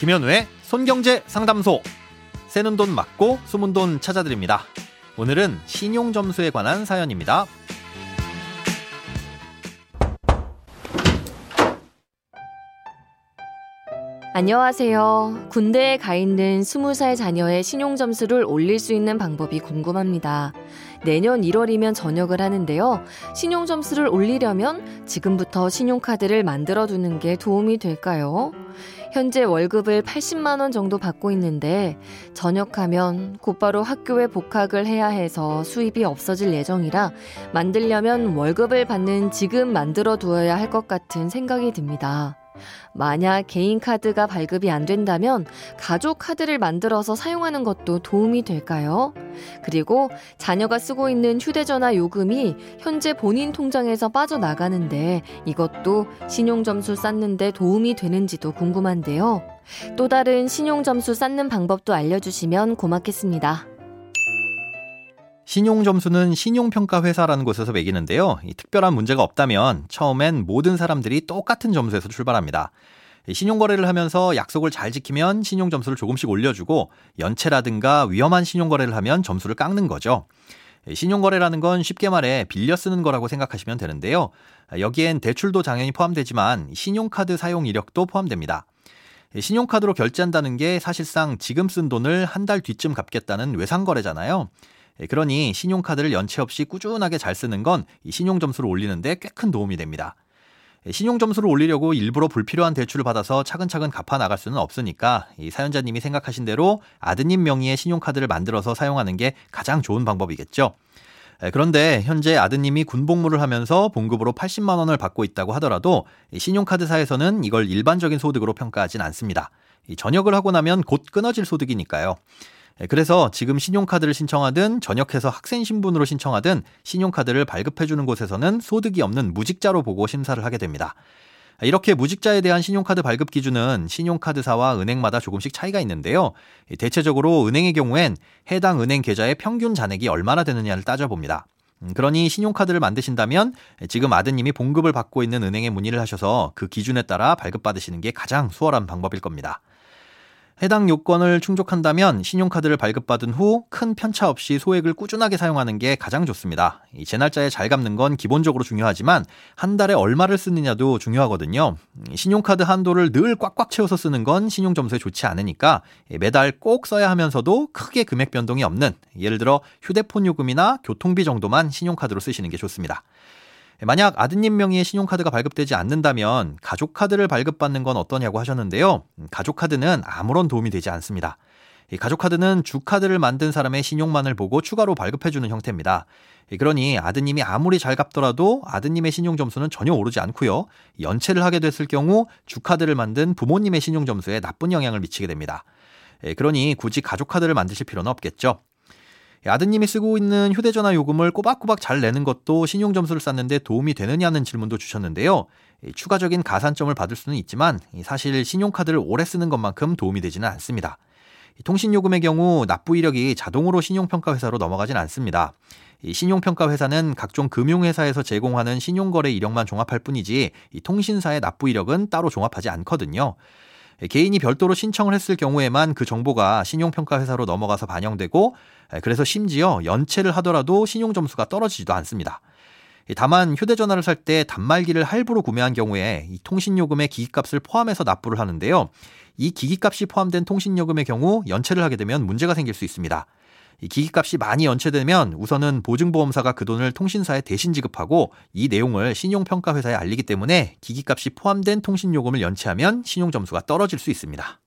김현우의 손경제 상담소. 새는 돈 맞고 숨은 돈 찾아드립니다. 오늘은 신용 점수에 관한 사연입니다. 안녕하세요. 군대에 가 있는 20살 자녀의 신용 점수를 올릴 수 있는 방법이 궁금합니다. 내년 1월이면 전역을 하는데요. 신용 점수를 올리려면 지금부터 신용카드를 만들어 두는 게 도움이 될까요? 현재 월급을 80만원 정도 받고 있는데 전역하면 곧바로 학교에 복학을 해야 해서 수입이 없어질 예정이라 만들려면 월급을 받는 지금 만들어 두어야 할 것 같은 생각이 듭니다. 만약 개인 카드가 발급이 안 된다면 가족 카드를 만들어서 사용하는 것도 도움이 될까요? 그리고 자녀가 쓰고 있는 휴대전화 요금이 현재 본인 통장에서 빠져나가는데 이것도 신용점수 쌓는데 도움이 되는지도 궁금한데요. 또 다른 신용점수 쌓는 방법도 알려주시면 고맙겠습니다. 신용점수는 신용평가회사라는 곳에서 매기는데요. 특별한 문제가 없다면 처음엔 모든 사람들이 똑같은 점수에서 출발합니다. 신용거래를 하면서 약속을 잘 지키면 신용점수를 조금씩 올려주고 연체라든가 위험한 신용거래를 하면 점수를 깎는 거죠. 신용거래라는 건 쉽게 말해 빌려 쓰는 거라고 생각하시면 되는데요. 여기엔 대출도 당연히 포함되지만 신용카드 사용 이력도 포함됩니다. 신용카드로 결제한다는 게 사실상 지금 쓴 돈을 한 달 뒤쯤 갚겠다는 외상거래잖아요. 예, 그러니 신용카드를 연체 없이 꾸준하게 잘 쓰는 건 신용점수를 올리는데 꽤 큰 도움이 됩니다. 예, 신용점수를 올리려고 일부러 불필요한 대출을 받아서 차근차근 갚아 나갈 수는 없으니까 이 사연자님이 생각하신 대로 아드님 명의의 신용카드를 만들어서 사용하는 게 가장 좋은 방법이겠죠. 예, 그런데 현재 아드님이 군복무를 하면서 봉급으로 80만 원을 받고 있다고 하더라도 신용카드사에서는 이걸 일반적인 소득으로 평가하진 않습니다. 전역을 하고 나면 곧 끊어질 소득이니까요. 예, 그래서 지금 신용카드를 신청하든 전역해서 학생 신분으로 신청하든 신용카드를 발급해주는 곳에서는 소득이 없는 무직자로 보고 심사를 하게 됩니다. 이렇게 무직자에 대한 신용카드 발급 기준은 신용카드사와 은행마다 조금씩 차이가 있는데요. 대체적으로 은행의 경우엔 해당 은행 계좌의 평균 잔액이 얼마나 되느냐를 따져봅니다. 음, 그러니 신용카드를 만드신다면 지금 아드님이 봉급을 받고 있는 은행에 문의를 하셔서 그 기준에 따라 발급받으시는 게 가장 수월한 방법일 겁니다. 해당 요건을 충족한다면 신용카드를 발급받은 후 큰 편차 없이 소액을 꾸준하게 사용하는 게 가장 좋습니다. 제 날짜에 잘 갚는 건 기본적으로 중요하지만 한 달에 얼마를 쓰느냐도 중요하거든요. 신용카드 한도를 늘 꽉꽉 채워서 쓰는 건 신용점수에 좋지 않으니까 매달 꼭 써야 하면서도 크게 금액 변동이 없는 예를 들어 휴대폰 요금이나 교통비 정도만 신용카드로 쓰시는 게 좋습니다. 만약 아드님 명의의 신용카드가 발급되지 않는다면 가족카드를 발급받는 건 어떠냐고 하셨는데요. 가족카드는 아무런 도움이 되지 않습니다. 이 가족카드는 주카드를 만든 사람의 신용만을 보고 추가로 발급해주는 형태입니다. 그러니 아드님이 아무리 잘 갚더라도 아드님의 신용 점수는 전혀 오르지 않고요. 연체를 하게 됐을 경우 주카드를 만든 부모님의 신용 점수에 나쁜 영향을 미치게 됩니다. 그러니 굳이 가족카드를 만드실 필요는 없겠죠. 아드님이 쓰고 있는 휴대전화 요금을 꼬박꼬박 잘 내는 것도 신용점수를 쌓는데 도움이 되느냐는 질문도 주셨는데요. 추가적인 가산점을 받을 수는 있지만 사실 신용카드를 오래 쓰는 것만큼 도움이 되지는 않습니다. 통신요금의 경우 납부 이력이 자동으로 신용평가회사로 넘어가진 않습니다. 신용평가회사는 각종 금융회사에서 제공하는 신용거래 이력만 종합할 뿐이지 통신사의 납부 이력은 따로 종합하지 않거든요. 개인이 별도로 신청을 했을 경우에만 그 정보가 신용평가 회사로 넘어가서 반영되고 그래서 심지어 연체를 하더라도 신용점수가 떨어지지도 않습니다. 다만 휴대전화를 살 때 단말기를 할부로 구매한 경우에 이 통신요금의 기기값을 포함해서 납부를 하는데요. 이 기기값이 포함된 통신요금의 경우 연체를 하게 되면 문제가 생길 수 있습니다. 이 기기값이 많이 연체되면 우선은 보증보험사가 그 돈을 통신사에 대신 지급하고 이 내용을 신용평가회사에 알리기 때문에 기기값이 포함된 통신요금을 연체하면 신용점수가 떨어질 수 있습니다.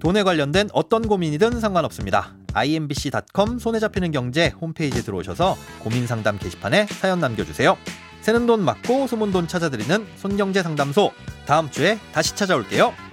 돈에 관련된 어떤 고민이든 상관없습니다. imbc.com 손에 잡히는 경제 홈페이지에 들어오셔서 고민 상담 게시판에 사연 남겨주세요. 새는 돈 맞고 숨은 돈 찾아드리는 손경제 상담소 다음 주에 다시 찾아올게요.